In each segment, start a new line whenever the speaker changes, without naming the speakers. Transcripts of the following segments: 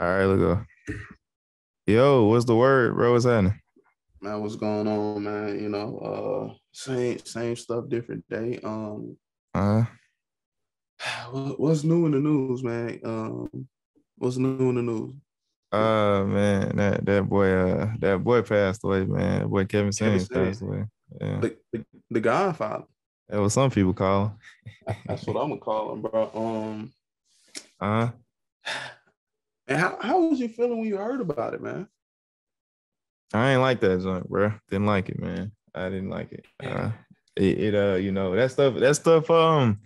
All right, let's go. Yo, what's the word, bro? What's happening?
Man, what's going on, man? You know, uh same same stuff, different day. Um
Uh,
what- what's new in the news, man? Um what's new in the news?
uh, man, that that boy, uh, that boy passed away, man. That boy Kevin Samuels passed away. Yeah,
The, the, the Godfather.
that was some people call.
That's what I'm gonna call him, bro. Um
Uh,
and how, how was you feeling when you heard about it, man?
I ain't like that joint, bro. Didn't like it, man. I didn't like it. Uh, it, it, uh, you know, that stuff, that stuff. Um,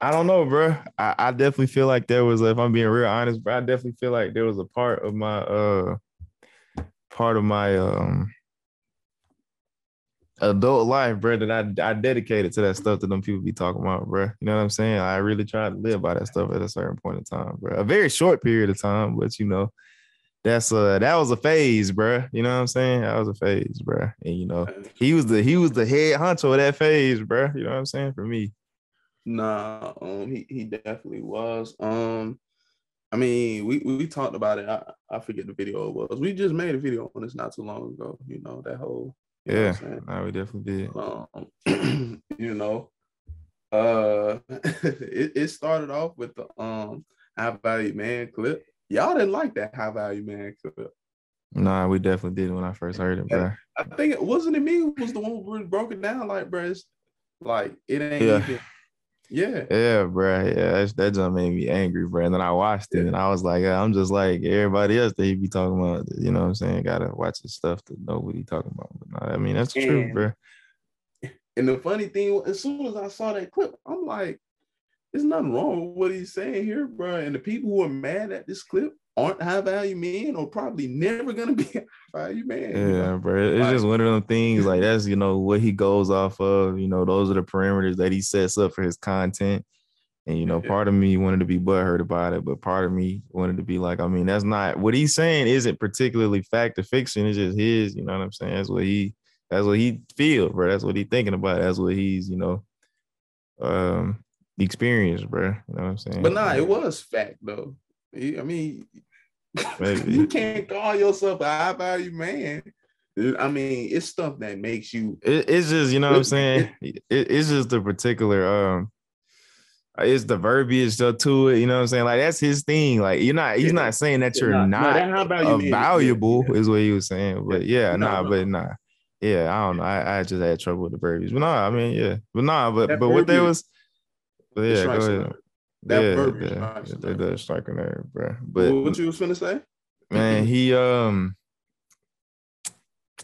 I don't know, bro. I, I definitely feel like there was, if I'm being real honest, bro, I definitely feel like there was a part of my, uh, part of my, um, adult life, bro, that I, I dedicated to that stuff that them people be talking about, bro. You know what I'm saying? I really tried to live by that stuff at a certain point in time, bro. A very short period of time, but you know, that's uh that was a phase, bro. You know what I'm saying? That was a phase, bro. And you know, he was the he was the head honcho of that phase, bro. You know what I'm saying? For me.
Nah, um, he, he definitely was. Um, I mean, we, we talked about it. I, I forget the video it was. We just made a video on this not too long ago. You know that whole. You
Yeah,
what I'm saying?
nah, we definitely did.
um, you know, uh, it, it started off with the um high value man clip. Y'all didn't like that high value man clip.
Nah, we definitely did when I first heard it, bro.
I think it wasn't it me was the one who really broke it down. Like, bro, like it ain't
Yeah.
even. Yeah,
Yeah, bro. Yeah, that's, that just made me angry, bro. And then I watched it and I was like, I'm just like everybody else that he be talking about. You know what I'm saying? Gotta watch his stuff to know what he talking about. But I mean, that's the truth, bro.
and the funny thing, as soon as I saw that clip, I'm like, "There's nothing wrong with what he's saying here, bro." And the people who are mad at this clip aren't high value men, or probably never gonna be high value men. you know?
Yeah, bro. It's
Like-
just one of them things. Like that's you know what he goes off of. You know, those are the parameters that he sets up for his content. And you know,
Yeah.
part of me wanted to be butthurt about it, but part of me wanted to be like, I mean, that's not what he's saying. Isn't particularly fact or fiction. It's just his. You know what I'm saying? That's what he. That's what he feel, bro. That's what he thinking about. That's what he's, you know, um, experienced, bro. You know what I'm saying?
But nah, it was fact though. I mean, you can't call yourself a high value man. I mean, it's stuff that makes you.
It, it's just you know what I'm saying. It, it's just the particular um, it's the verbiage to to it. You know what I'm saying. Like that's his thing. Like you're not. He's
Yeah.
not saying that you're
nah,
not
that high value
uh, valuable
yeah.
is what he was saying. But yeah,
No,
nah,
no.
but nah. Yeah, I don't know. I, I just had trouble with the verbiage. But nah, I mean, yeah. But nah, but
That
but what they was but yeah, go ahead.
That
yeah,
verbiage
yeah, it, it does strike a nerve, bro.
But what you was finna say?
man, he um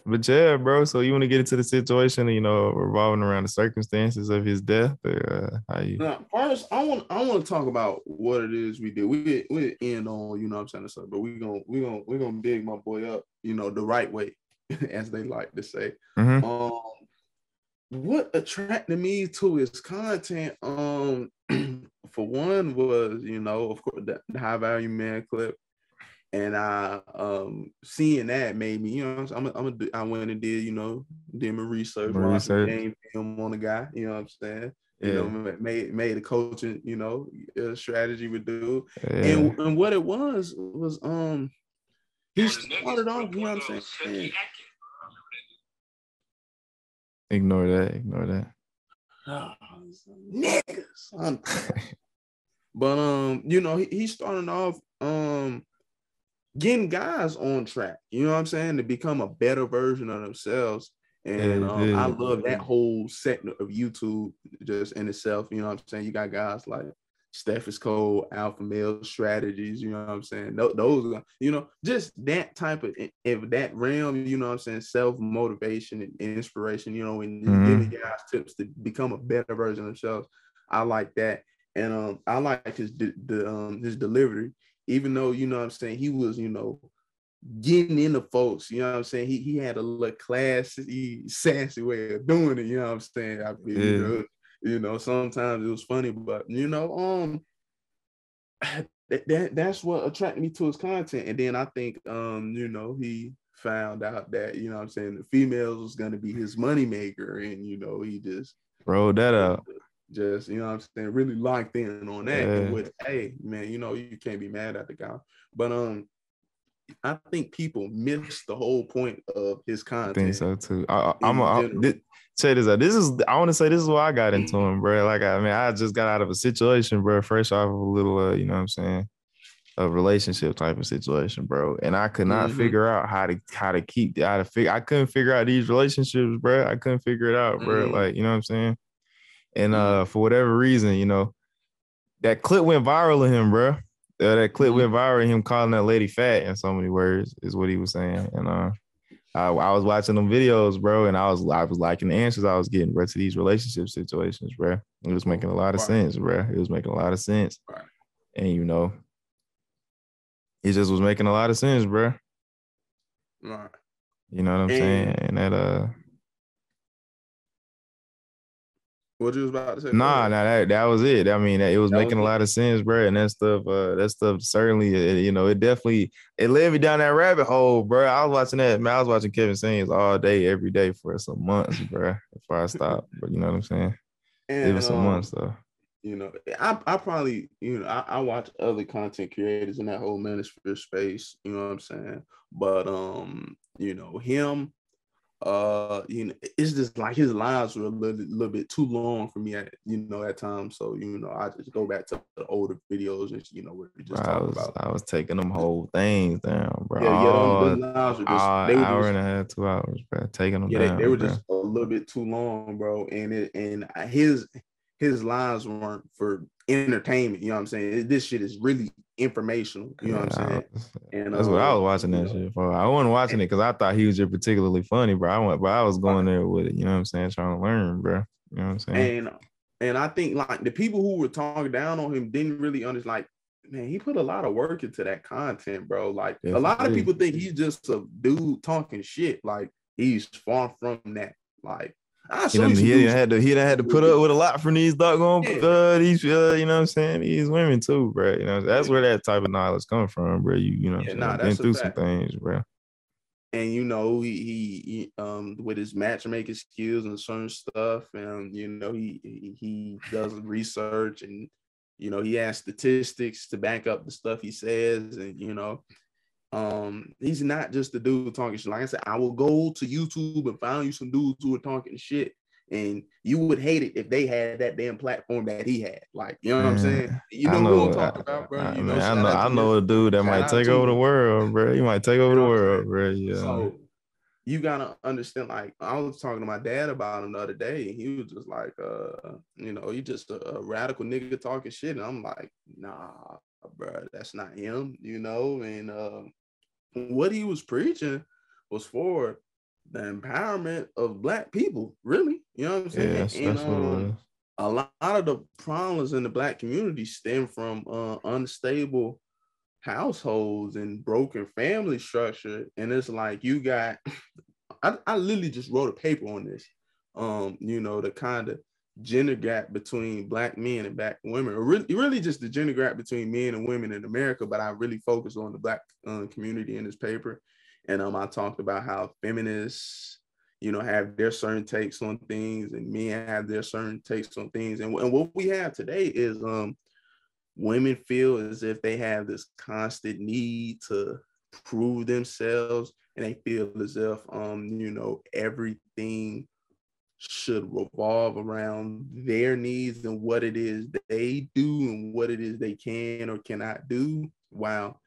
but yeah, bro. So you want to get into the situation, you know, revolving around the circumstances of his death, or uh, how you?
Now, first, I want I want to talk about what it is we did. We we end on, you know, what I'm saying stuff, but we gonna we gonna we gonna dig my boy up, you know, the right way, as they like to say.
Mhm.
Um, what attracted me to his content, um, for one was, you know, of course, the, the high value man clip. And I um seeing that made me, you know, I'm a, I'm a, I went and did, you know, did my research,
My
the
research.
game film on the guy, you know what I'm saying? You know, ma- made made a coaching, you know, uh, strategy with do,
Yeah.
And and what it was was um he started off, you know what I'm saying?
Ignore that. Ignore that.
Oh, niggas. But um, you know, he, he's starting off um getting guys on track, you know what I'm saying, to become a better version of themselves. And
Yeah,
um, I love that whole segment of YouTube just in itself. You know what I'm saying? You got guys like Stephens Cole, Alpha Male Strategies, you know what I'm saying? Those, are- you know, just that type of, if that realm, you know what I'm saying, self motivation and inspiration, you know, and
Mhm.
giving guys tips to become a better version of themselves. I like that. And um, I like his, the, um, his delivery, even though, you know what I'm saying, he was, you know, getting into folks, you know what I'm saying? He he had a little classy, sassy way of doing it, you know what I'm saying? I feel, you
Yeah.
know, you know, sometimes it was funny, but you know, um that, that that's what attracted me to his content. And then I think um, you know, he found out that, you know what I'm saying, the females was gonna be his moneymaker, and you know, he just
Roll that up.
just you know what I'm saying, really locked in on that.
Yeah.
With hey, man, you know, you can't be mad at the guy. But um I think people miss the whole point of his content.
I think so too. I, am a, this, say this. This is I want to say this is why I got into him, bro. Like I mean, I just got out of a situation, bro. Fresh off of a little, uh, you know what I'm saying, a relationship type of situation, bro. And I could not mm-hmm. figure out how to how to keep how to figure. I couldn't figure out these relationships, bro. I couldn't figure it out, bro. Mm-hmm. Like you know what I'm saying. And mm-hmm. uh, for whatever reason, you know, that clip went viral of him, bro. Uh, that clip went mm-hmm. viral. Him calling that lady fat in so many words is what he was saying. And uh, I, I, was watching them videos, bro, and I was I was liking the answers I was getting, bro, to these relationship situations, bro. It was making a lot of sense, bro. It was making a lot of sense. And you know, it just was making a lot of sense, bro.
Right.
You know what I'm and, saying? And that uh
what you was about to say?
Nah, nah, that, that was it. I mean, it was that making was a lot of sense, bro. And that stuff, uh, that stuff certainly, you know, it definitely it led me down that rabbit hole, bro. I was watching that, man. I was watching Kevin Samuels all day, every day for some months, bro. Before I stopped, but you know what I'm saying? And, it was some um, months though.
You know, I, I probably, you know, I, I watch other content creators in that whole manosphere space. You know what I'm saying? But um, you know, him uh you know it's just like his lines were a little, little bit too long for me at you know at times so you know i just go back to the older videos and you know what we just
bro,
talking
I was,
about
i was taking them whole things down bro yeah, yeah those lines were just they were hour just, and a half two hours bro taking them yeah down,
they, they were bro. just a little bit too long bro and it and his his lines weren't for entertainment. You know what I'm saying? This shit is really informational. You know what I'm saying?
And that's uh, what I was watching that shit for. I wasn't watching it because I thought he was just particularly funny, bro. I went, but I was going there with it. You know what I'm saying? Trying to learn, bro. You know what I'm saying?
And and I think like the people who were talking down on him didn't really understand. Like, man, he put a lot of work into that content, bro. Like a lot of people think he's just a dude talking shit. Like he's far from that. Like
he done, he had to he had to put up with a lot from these doggone uh, these uh, you know what I'm saying these women too, bro. You know that's where that type of knowledge come from, bro. You you know yeah, nah, been through some things, bro.
And you know he, he, he um with his matchmaking skills and certain stuff, and you know he he does research and you know he has statistics to back up the stuff he says, and you know um, he's not just the dude talking shit. Like I said, I will go to YouTube and find you some dudes who are talking shit, and you would hate it if they had that damn platform that he had. Like, you know what I'm saying? You know, know who I'm talking about, bro.
I, you know, I know, I know a dude that might take over the world, bro. He might take over the world, bro. Yeah. So
you gotta understand. Like, I was talking to my dad about him the other day, and he was just like, uh, you know, you just a, a radical nigga talking shit, and I'm like, nah, bro, that's not him, you know, and uh, what he was preaching was for the empowerment of black people, really. You know what I'm saying? Yes, and, um, a lot of the problems in the black community stem from uh, unstable households and broken family structure. And it's like you got, I, I literally just wrote a paper on this. Um, you know, the kind of gender gap between black men and black women, or really, really just the gender gap between men and women in America. But I really focused on the black uh, community in this paper, and um, I talked about how feminists, you know, have their certain takes on things, and men have their certain takes on things, and, and what we have today is um, women feel as if they have this constant need to prove themselves, and they feel as if um, you know, everything should revolve around their needs and what it is they do and what it is they can or cannot do while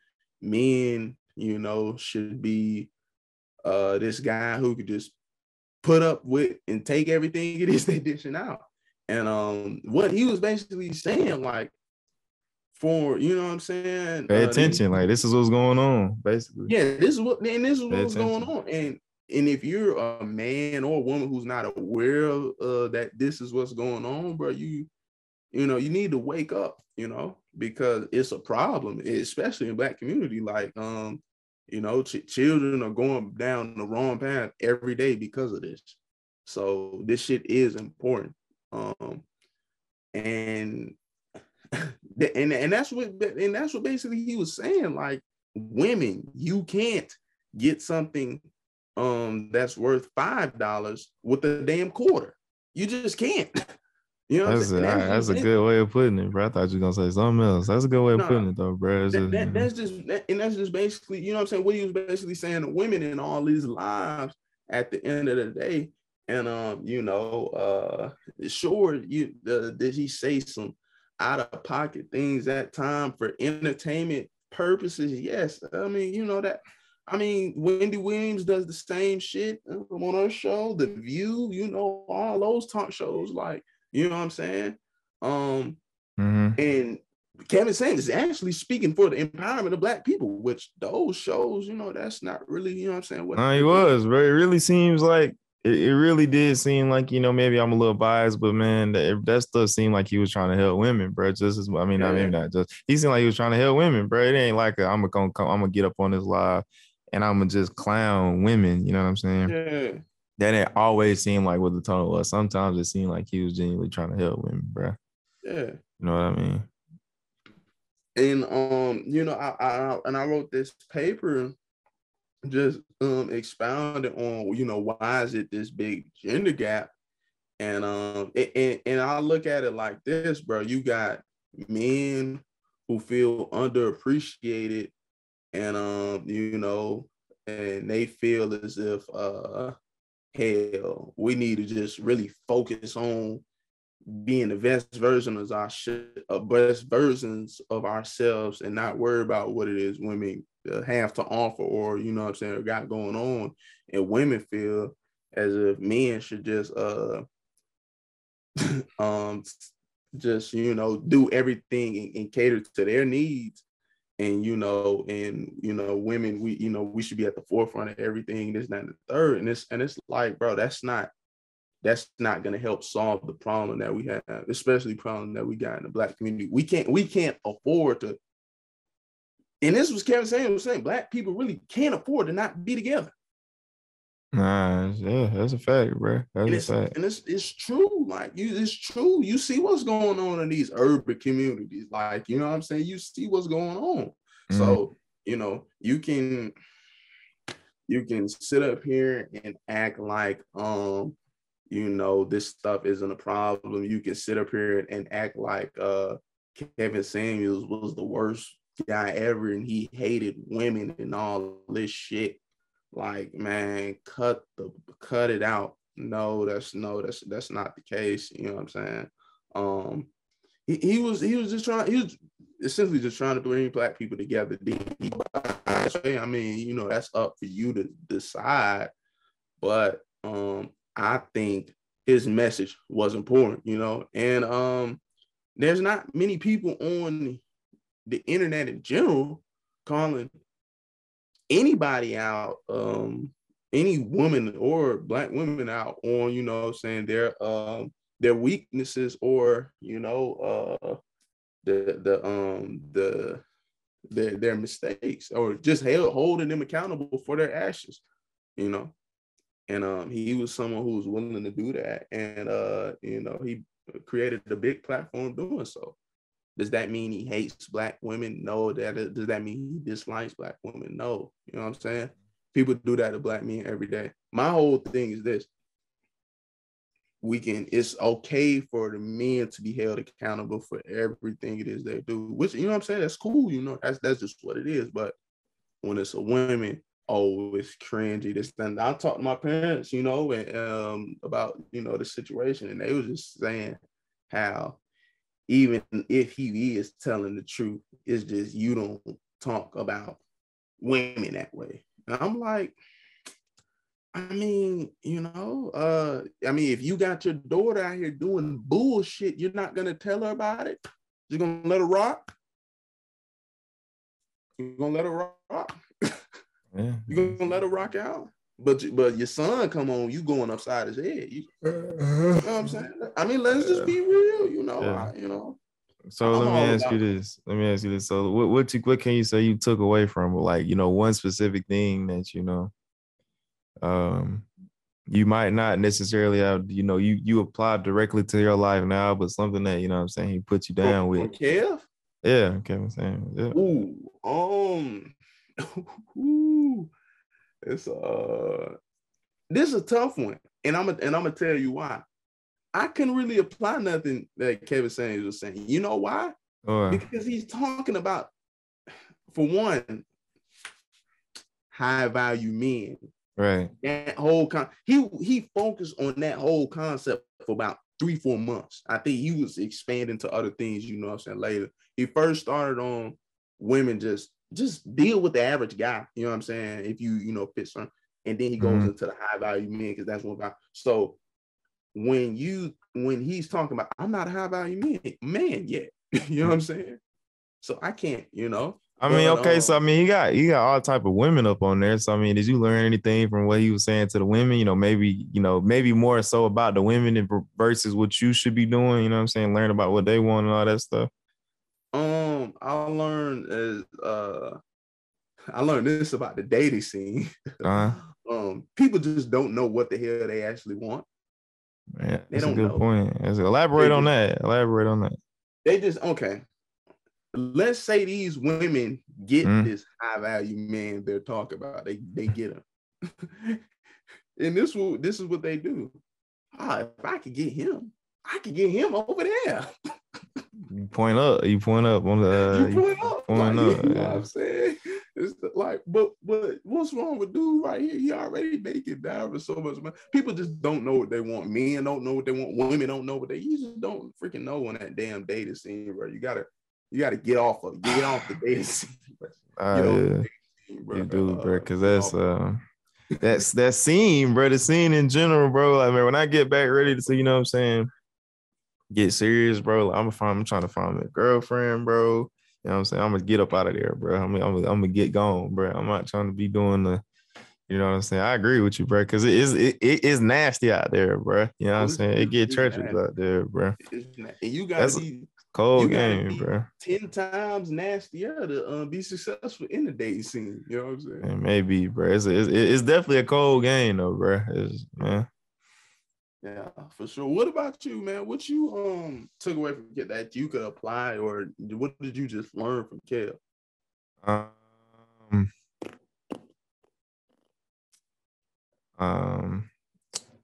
men you know should be uh this guy who could just put up with and take everything it is they dishing out. And um what he was basically saying like for you know what i'm saying?
Pay uh, attention like this is what's going on basically.
Yeah this is what and this is what's going on. And and if you're a man or a woman who's not aware of uh, that this is what's going on, bro, you you know you need to wake up, you know, because it's a problem, especially in black community. Like, um, you know, ch- children are going down the wrong path every day because of this. So this shit is important. Um, and and and that's what and that's what basically he was saying. Like, women, you can't get something um that's worth five dollars with a damn quarter. You just can't. You know,
that's a,
that's,
a good way of putting it, bro. I thought you were gonna say something else. That's a good way of
No,
putting it, though, bro.
That,
just,
that- that's just that, and that's just basically you know what I'm saying what he was basically saying to women in all these lives at the end of the day and um you know uh sure you uh, did he say some out of pocket things that time for entertainment purposes yes I mean you know that I mean Wendy Williams does the same shit on her show The View you know all those talk shows like you know what I'm saying um
Mhm.
and Kevin Samuels is actually speaking for the empowerment of black people, which those shows, you know, that's not really, you know what I'm saying? What
No, he was, but It really seems like it, it really did seem like you know maybe I'm a little biased, but man, that, that stuff seemed like he was trying to help women, bro. Just as I mean, I mean,
Yeah.
not just he seemed like he was trying to help women, bro. It ain't like i am gonna come, I'm gonna get up on this live and I'm gonna just clown women. You know what I'm saying?
Yeah.
That didn't always seem like what the tone was. Sometimes it seemed like he was genuinely trying to help women, bro.
Yeah.
You know what I mean?
And um, you know, I, I and I wrote this paper just um expounded on, you know, why is it this big gender gap? And um and, and I look at it like this, bro. You got men who feel underappreciated and um, you know, and they feel as if uh hell, we need to just really focus on being the best version of our shit, uh, best versions of ourselves, and not worry about what it is women uh, have to offer, or you know what I'm saying, got going on. And women feel as if men should just uh um just you know do everything and, and cater to their needs and you know and you know women we you know we should be at the forefront of everything this that, and the third. And it's and it's like bro that's not that's not going to help solve the problem that we have especially problem that we got in the black community. We can't we can't afford to and this was kevin was saying black people really can't afford to not be together
Nah, yeah, that's a fact, bro.
and
That's
it's,
a fact.
and it's it's true. Like you, it's true. You see what's going on in these urban communities. Like you know what I'm saying. You see what's going on.
Mhm.
So you know you can you can sit up here and act like um you know this stuff isn't a problem. You can sit up here and act like uh Kevin Samuels was the worst guy ever and he hated women and all this shit like man cut the cut it out. No that's no that's that's not the case you know what i'm saying? Um he, he was he was just trying he was essentially just trying to bring black people together. I mean you know that's up for you to decide but um i think his message was important you know? And um there's not many people on the internet in general calling anybody out, um, any woman or black women out on, you know, saying their um their weaknesses or you know uh the the um the their their mistakes or just held, holding them accountable for their actions, you know. And um he was someone who was willing to do that. And uh, you know, he created a big platform doing so. Does that mean he hates black women? No. That does that mean he dislikes black women? No. You know what I'm saying? People do that to black men every day. My whole thing is this: we can. It's okay for the men to be held accountable for everything it is they do. Which you know what I'm saying? That's cool. You know, that's that's just what it is. But when it's a women, oh, it's cringy. This thing. I talked to my parents, you know, and um about you know the situation, and they was just saying how even if he is telling the truth, it's just you don't talk about women that way. And I'm like, I mean, you know, uh, I mean, if you got your daughter out here doing bullshit, you're not gonna tell her about it. You're gonna let her rock. You're gonna let her rock.
Yeah.
You're gonna let her rock out. But but your son come on, you going upside his head. You, you know what I'm saying? I mean, let's just be real. You know,
Yeah.
I- you know.
So
I'm
let me ask you this. Let me ask you this. So what what you, what can you say you took away from? Like, you know, one specific thing that you know um you might not necessarily have, you know, you you apply directly to your life now, but something that, you know what I'm saying, he put you down
From
with.
Kev?
Yeah, okay, I'm saying. Yeah.
Ooh, um, ooh, it's uh, this is a tough one, and I'm a, and I'm gonna tell you why. I couldn't really apply nothing that Kevin Samuels was saying. You know why?
Or,
Because he's talking about, for one, high value men.
right.
That whole con he he focused on that whole concept for about three, four months. I think he was expanding to other things, you know what I'm saying, later. He first started on women just just deal with the average guy, you know what I'm saying? If you, you know, fit some, and then he goes
Mhm.
into the high value men because that's what about so when you when he's talking about I'm not a high value man, man yet, you know what I'm saying? So I can't, you know.
I mean,
But,
okay, so I
um,
mean, he got he got all type of women up on there. So I mean, did you learn anything from what he was saying to the women? You know, maybe you know, maybe more so about the women versus what you should be doing. You know what I'm saying? Learn about what they want and all that stuff.
Um, I learned as uh I learned this about the dating scene.
Uh-huh.
um, people just don't know what the hell they actually want.
Yeah,
They
that's a good
know.
point. That's- elaborate
They
on
just-
that. Elaborate on that.
They just okay. Let's say these women get
Mhm.
this high value man they're talking about. They they get him, and this will this is what they do. Ah, if I could get him, I could get him over there.
You point up. You point up on the.
you point up,
point
like,
up,
you know I'm saying? It's like, but but what's wrong with dude right here? He already making down for so much money. People just don't know what they want. Men don't know what they want. Women don't know what they. You just don't freaking know on that damn data scene, bro. You gotta you gotta get off of get off the data scene. bro.
uh,
Get off
yeah.
the scene, bro.
You do,
Uh,
bro, because that's um that's that scene, bro. The scene in general, bro. Like man, when I get back ready to see, you know what I'm saying, get serious, bro. Like, I'm find I'm trying to find me a girlfriend, bro. You know what I'm saying? I'm gonna get up out of there, bro. I'm gonna, I'm gonna, I'm gonna get gone, bro. I'm not trying to be doing the you know what I'm saying? I agree with you, bro, because it is it, it is nasty out there, bro. You know what I'm saying? It get treacherous out there, bro.
And you gotta
That's-
be
Cold game, bro.
ten times nastier to um, be successful in the dating scene. You know what I'm saying?
Maybe, bro. It's, it's it's definitely a cold game, though, bro. It's, man.
Yeah, for sure. What about you, man? What you um took away from Kev that you could apply, or what did you just learn from Kev?
Um, um,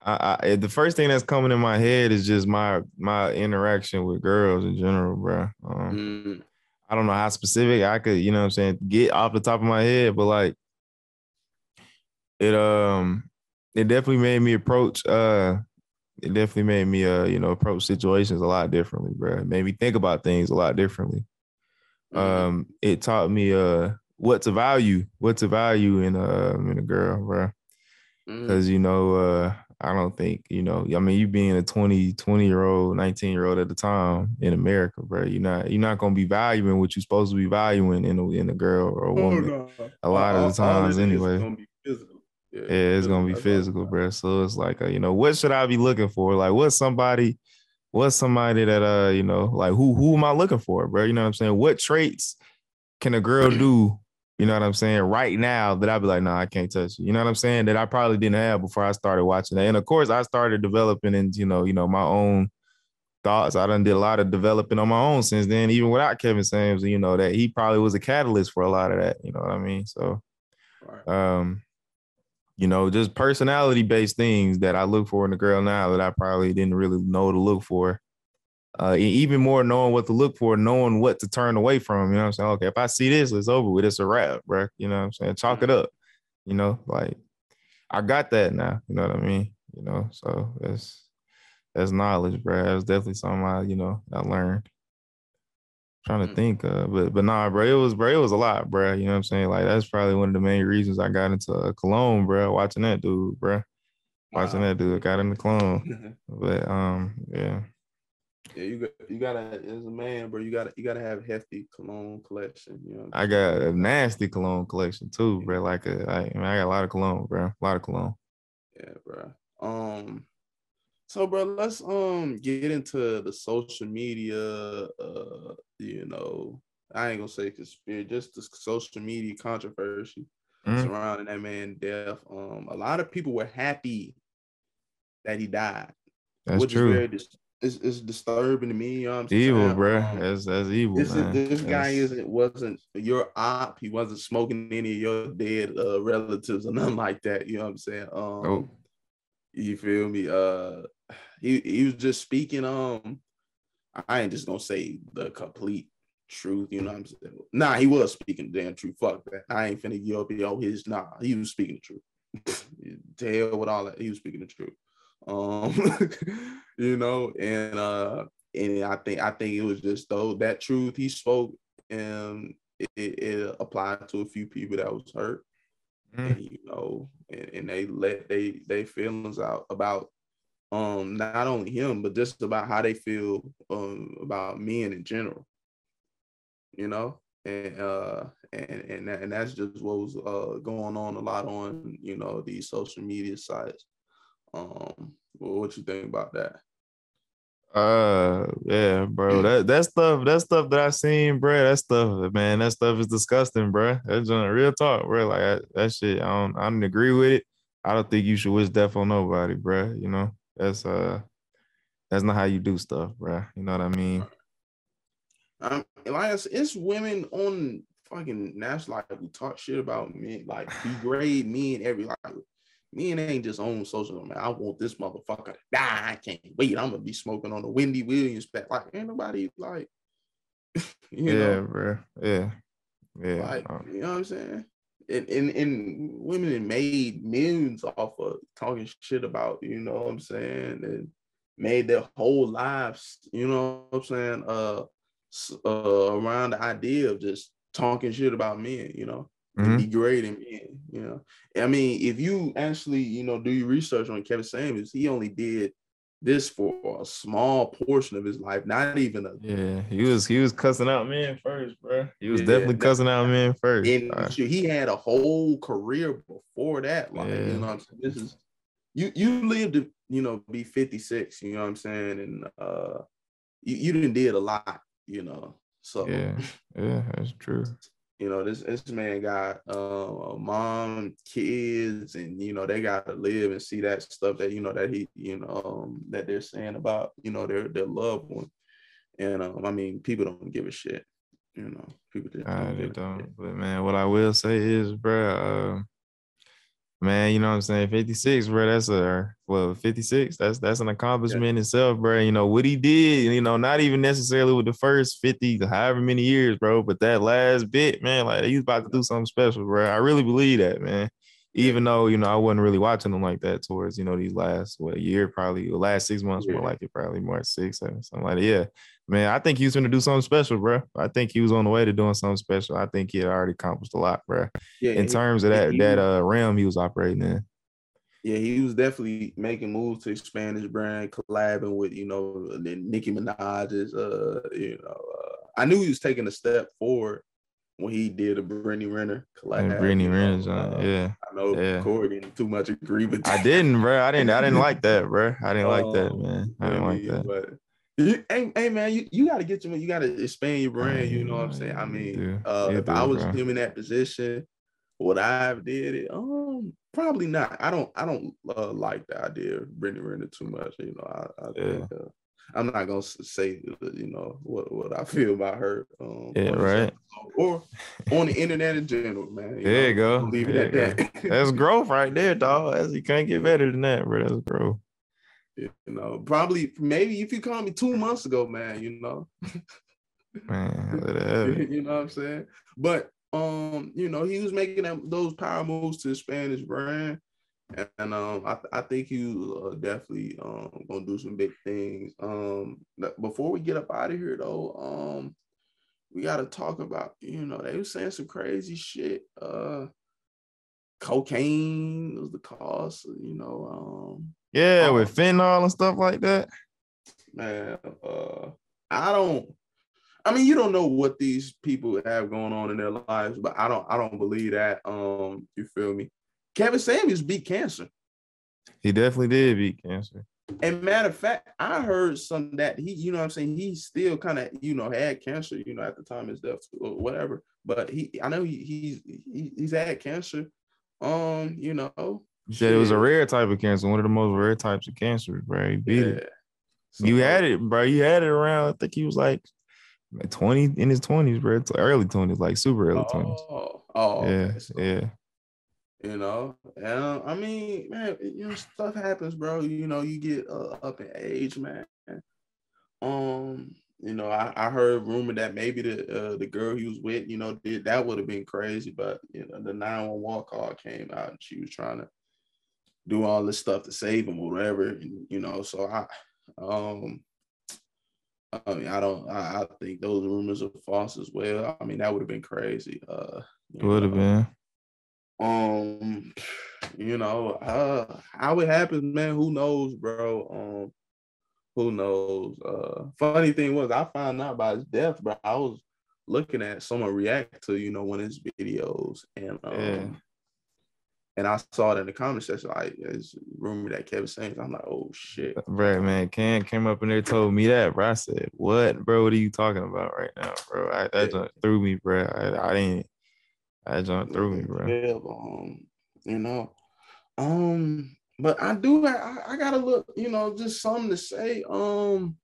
I, I the first thing that's coming in my head is just my my interaction with girls in general, bro. Um,
Mm,
I don't know how specific I could, you know what I'm saying, get off the top of my head, but like it um it definitely made me approach uh it definitely made me uh you know approach situations a lot differently, bro. It made me think about things a lot differently.
mhm.
Um it taught me uh what to value, what to value in a in a girl, bro because you know uh i don't think you know i mean you being a 20 20 year old 19 year old at the time in america bro you're not you're not going to be valuing what you're supposed to be valuing in a, in a girl or a
Oh,
woman
no.
a lot of the times anyway.
Gonna
yeah it's to be physical bro so it's like uh, you know what should i be looking for like what's somebody what's somebody that uh you know like who who am i looking for bro you know what i'm saying what traits can a girl do you know what I'm saying? Right now, that I'd be like, no, nah, I can't touch you. You know what I'm saying? That I probably didn't have before I started watching that. And of course, I started developing and you know, you know, my own thoughts. I done did a lot of developing on my own since then, even without Kevin Samuels. You know that he probably was a catalyst for a lot of that. You know what I mean? So, um, you know, just personality based things that I look for in a girl now that I probably didn't really know to look for. Uh, even more knowing what to look for, knowing what to turn away from. You know what I'm saying? Okay, if I see this, it's over with. It's a wrap, bro. You know what I'm saying? Chalk it up. You know, like I got that now. You know what I mean? You know, so that's that's knowledge, bro. That's definitely something I, you know, I learned. Trying to
Mm.
think, uh, but but nah, bro, it was bro, it was a lot, bro. You know what I'm saying? Like that's probably one of the main reasons I got into uh, Cologne, bro. Watching that dude, bro. Watching
Wow.
that dude, got into Cologne. But um, yeah.
yeah, you got you gotta as a man, bro. You gotta you gotta have hefty cologne collection. You know,
I got a nasty cologne collection too, bro. Like a, I, I, mean, I got a lot of cologne, bro. A lot of cologne.
Yeah, bro. Um, so bro, let's um get into the social media. Uh, you know, I ain't gonna say conspiracy, just the social media controversy
Mhm.
surrounding that man death. Um, a lot of people were happy that he died,
That's
which
true.
is very dis- it's, it's disturbing to me. You know what I'm saying?
evil, bro.
Um,
That's that's evil,
this
man.
is, this guy
That's-
isn't wasn't your op. He wasn't smoking any of your dead uh, relatives or nothing like that. You know what I'm saying? Um,
Nope.
you feel me? Uh, he he was just speaking. Um, I ain't just gonna say the complete truth. You know what I'm saying? Nah, he was speaking the damn truth. Fuck that. I ain't finna give up yo his. Nah, he was speaking the truth. to hell with all that. He was speaking the truth. Um, you know, and uh, and I think I think it was just though that truth he spoke, and it, it applied to a few people that was hurt. Mm. And, you know, and, and they let they they feelings out about um not only him but just about how they feel um about men in general you know? And uh and and, that, and that's just what was uh going on a lot on you know these social media sites. Um what you think about that?
Uh yeah bro that that stuff that stuff that i seen bro that stuff man that stuff is disgusting bro. That's a real talk bro like that, that shit i don't i don't agree with it. I don't think you should wish death on nobody bro you know that's uh that's not how you do stuff, bro. You know what I mean?
Um, Elias, it's women on fucking national like who talk shit about men, like degrade men every like men ain't just on social man. I want this motherfucker to die. I can't wait. I'm gonna be smoking on the Wendy Williams back. Like ain't nobody like
you yeah, know, bro. Yeah. Yeah.
Like, um, you know what I'm saying? And, and, and women have made millions off of talking shit about, you know what I'm saying, and made their whole lives, you know what I'm saying, uh, uh around the idea of just talking shit about men, you know, mm-hmm. degrading men, you know. I mean, if you actually, you know, do your research on Kevin Samuels, he only did this for a small portion of his life, not even a
yeah. He was he was cussing out men first, bro. He was yeah, definitely cussing out men first.
And right. he had a whole career before that. Like, yeah. you know what I'm saying? This is you you lived to, you know, be 56, you know what I'm saying? And uh you, you didn't did a lot, you know. So
yeah, yeah, that's true
you know this this man got uh, a mom kids and you know they got to live and see that stuff that you know that he you know um, that they're saying about you know their their loved one and um, i mean people don't give a shit you know people just
don't, they don't. but man what i will say is bro uh, Man, you know what I'm saying? 56, bro. That's a well, 56. That's that's an accomplishment yeah. itself, bro. You know what he did, you know, not even necessarily with the first 50, however many years, bro, but that last bit, man, like he's about to do something special, bro. I really believe that, man. Even though, you know, I wasn't really watching them like that towards, you know, these last what year, probably the last six months, yeah. more like it, probably more six or something like that. Yeah. Man, I think he was going to do something special, bro. I think he was on the way to doing something special. I think he had already accomplished a lot, bro. Yeah, in he, terms of that that uh realm he was operating in.
Yeah, he was definitely making moves to expand his brand, collabing with you know Nicki Minaj's. Uh, you know, uh, I knew he was taking a step forward when he did a Brittany Renner collab.
Brittany Renner, uh, yeah.
I know
yeah.
Corey didn't too much agree with.
That. I didn't, bro. I didn't. I didn't like that, bro. I didn't like that, um, man. I didn't like that.
But you, hey, hey, man, you, you got to get your, you got to expand your brand. You know what I'm saying? I mean, uh, if I was bro. him in that position, would I have did it? Um, probably not. I don't, I don't uh, like the idea of Brittany Renner too much. You know, I, I yeah. think, uh, I'm not gonna say, you know, what, what I feel about her. Um,
yeah, right.
Or on the internet in general, man.
You there know, you go. Leave it at that. That's growth right there, dog. As you can't get better than that, bro. That's growth.
You know, probably maybe if you called me two months ago, man, you know.
man,
you know what I'm saying? But um, you know, he was making them, those power moves to expand his brand. And um, I, I think he uh, definitely um gonna do some big things. Um, before we get up out of here though, um, we gotta talk about you know they were saying some crazy shit. Uh, cocaine was the cause. You know, um,
yeah, um, with fentanyl and stuff like that.
Man, uh, I don't. I mean, you don't know what these people have going on in their lives, but I don't. I don't believe that. Um, you feel me? Kevin Samuels beat cancer.
He definitely did beat cancer.
And matter of fact, I heard some that he, you know, what I'm saying he still kind of, you know, had cancer, you know, at the time of his death or whatever. But he, I know he, he's he, he's had cancer. Um, you know,
you said it was a rare type of cancer, one of the most rare types of cancer, bro. He beat yeah. it. So, you had it, bro. You had it around. I think he was like 20 in his 20s, bro. Early 20s, like super early 20s.
Oh, oh
yeah, yeah.
You know, and I mean, man, you know, stuff happens, bro. You know, you get uh, up in age, man. Um, you know, I, I heard rumor that maybe the uh, the girl he was with, you know, did that would have been crazy, but you know, the 911 call came out and she was trying to do all this stuff to save him or whatever. And, you know, so I um I mean, I don't I, I think those rumors are false as well. I mean, that would have been crazy. Uh
would have been.
Um, you know, uh how it happens, man, who knows, bro? Um who knows? Uh, funny thing was, I found out about his death, bro. I was looking at someone react to you know one of his videos, and um, yeah. And I saw it in the comment section. Like, it's rumor that Kevin Samuels. I'm like, oh shit,
right, man. Cam came up in there, told me that, bro. I said, what, bro? What are you talking about right now, bro? I, that yeah. threw me, bro. I, I didn't. That jumped through me, bro.
Yeah, um, you know, um, but I do I, I gotta look, you know, just something to say. Um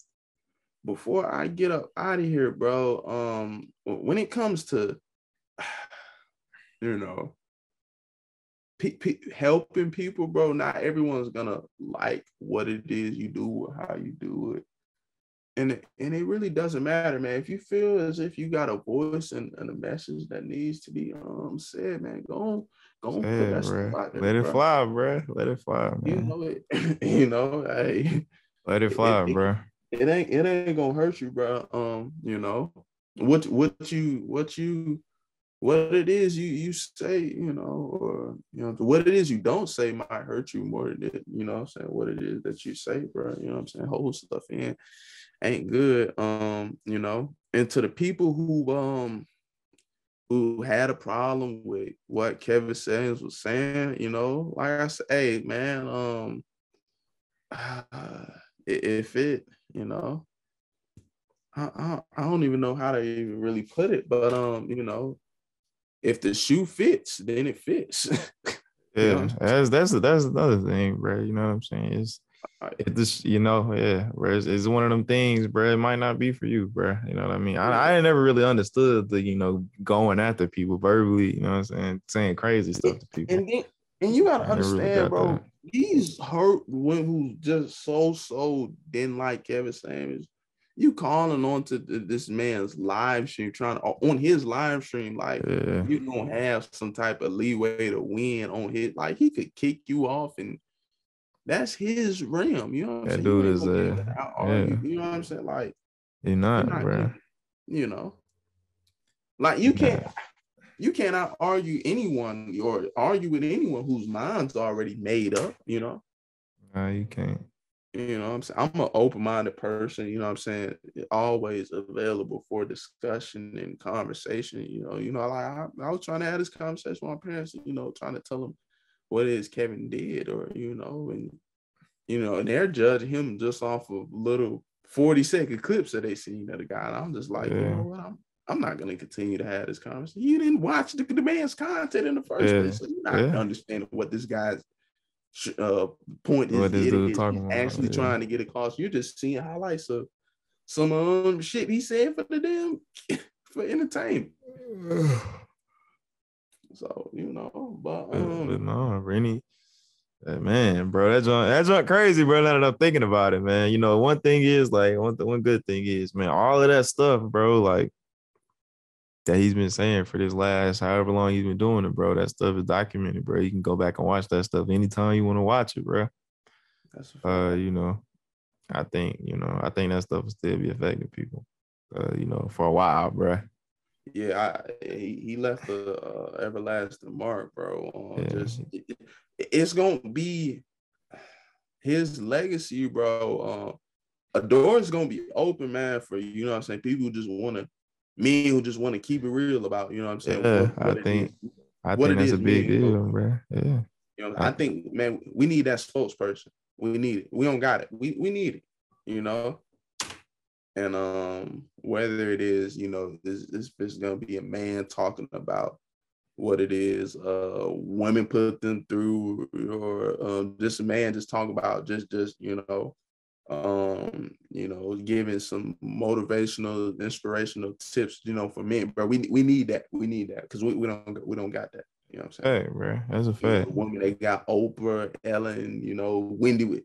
before I get up out of here, bro. Um when it comes to you know pe- pe- helping people, bro, not everyone's gonna like what it is you do or how you do it. And it, and it really doesn't matter, man. If you feel as if you got a voice and, and a message that needs to be um said, man, go on, go on,
yeah, there, Let it bro. fly, bro. Let it fly, man.
You know it. you know, hey,
let it fly,
it,
bro.
It, it ain't it ain't gonna hurt you, bro. Um, you know what what you what you what it is you you say, you know, or you know, what it is you don't say might hurt you more than it, you know I'm saying, what it is that you say, bro. You know I'm saying? Hold stuff in ain't good. Um, you know, and to the people who um who had a problem with what Kevin Samuels was saying, you know, like I said, hey man, um uh, if it, you know, I, I, I don't even know how to even really put it, but um, you know, if the shoe fits, then it fits.
yeah, that's that's that's another thing, bro. You know what I'm saying? It's it just you know yeah it's, it's one of them things bro it might not be for you bro you know what i mean I, I never really understood the you know going after people verbally you know what i'm saying saying crazy stuff to people
and then, and you gotta understand really bro that. these hurt women who just so so didn't like kevin samuels you calling on to this man's live stream trying to on his live stream like yeah. you don't have some type of leeway to win on his like he could kick you off and that's his realm. You know what I'm that saying? dude is a yeah. You know what I'm saying? Like
you're not, not bro.
You know, like you can't. Nah. You cannot argue anyone or argue with anyone whose mind's already made up, you know.
No, you can't.
You know I'm saying? I'm an open-minded person, you know I'm saying? Always available for discussion and conversation, you know. You know, like I, I was trying to have this conversation with my parents, you know, trying to tell them what is Kevin did, or you know, and you know, and they're judging him just off of little 40 second clips that they seen of the guy. And I'm just like, yeah. you know what? I'm I'm not gonna continue to have this conversation. You didn't watch the, the man's content in the first yeah. place, so you're not yeah. understanding what this guy's uh, point is. What is He's actually about, trying to get across. You're just seeing highlights of some um shit he said for the damn for entertainment. So you know, but, um, but
no, Rennie, man, bro, that's joint, that joint crazy, bro. Now that I'm thinking about it, man. You know, one thing is like one one good thing is, man, all of that stuff, bro, like that he's been saying for this last however long he's been doing it, bro. That stuff is documented, bro. You can go back and watch that stuff anytime you want to watch it, bro. That's uh, you know, I think you know, I think that stuff will still be affecting people, uh, you know, for a while, bro
yeah, I, he, left the uh, everlasting mark, bro. yeah. Just it, it's gonna be his legacy, bro. Uh, a door is gonna be open, man, for you know what I'm saying. People just want me who just want to keep it real about, you know what I'm saying.
Yeah, what, what I think, is, I think that's a big deal, bro. Yeah.
You know, I, I think, man, we need that spokesperson. We need it. We don't got it. We we need it. You know, and um, whether it is, you know, this, this is going to be a man talking about what it is uh, women put them through, or um, just a man just talking about just, just you know, um, you know, giving some motivational, inspirational tips, you know, for men. But we we need that. We need that because we, we don't we don't got that. You know what I'm saying?
Hey, bro, that's a fact.
You know, women they got Oprah, Ellen, you know, Wendy.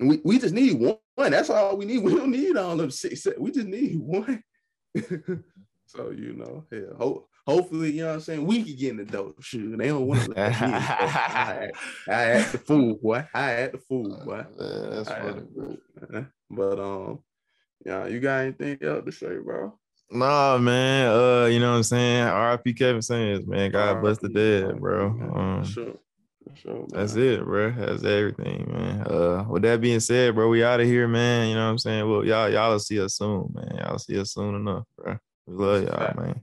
We, we just need one. That's all we need. We don't need all them six. We just need one. so you know, yeah. Ho- hopefully, you know what I'm saying. We can get in the dope. Shoot, they don't want to. Let me I, I act the fool, boy. I act the fool, boy.
Man, that's
I
funny,
fool, man. But um, yeah, you got anything else to say, bro?
Nah, man. Uh, you know what I'm saying? RIP Kevin Samuels, man. God bless the dead, bro. Um,
For sure. For sure.
That's it, bro. That's everything, man. Uh, with that being said, bro, we out of here, man. You know what I'm saying? Well, y'all, y'all will see us soon, man. Y'all see us soon enough, bro. We love y'all, man.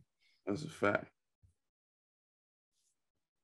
That's a fact.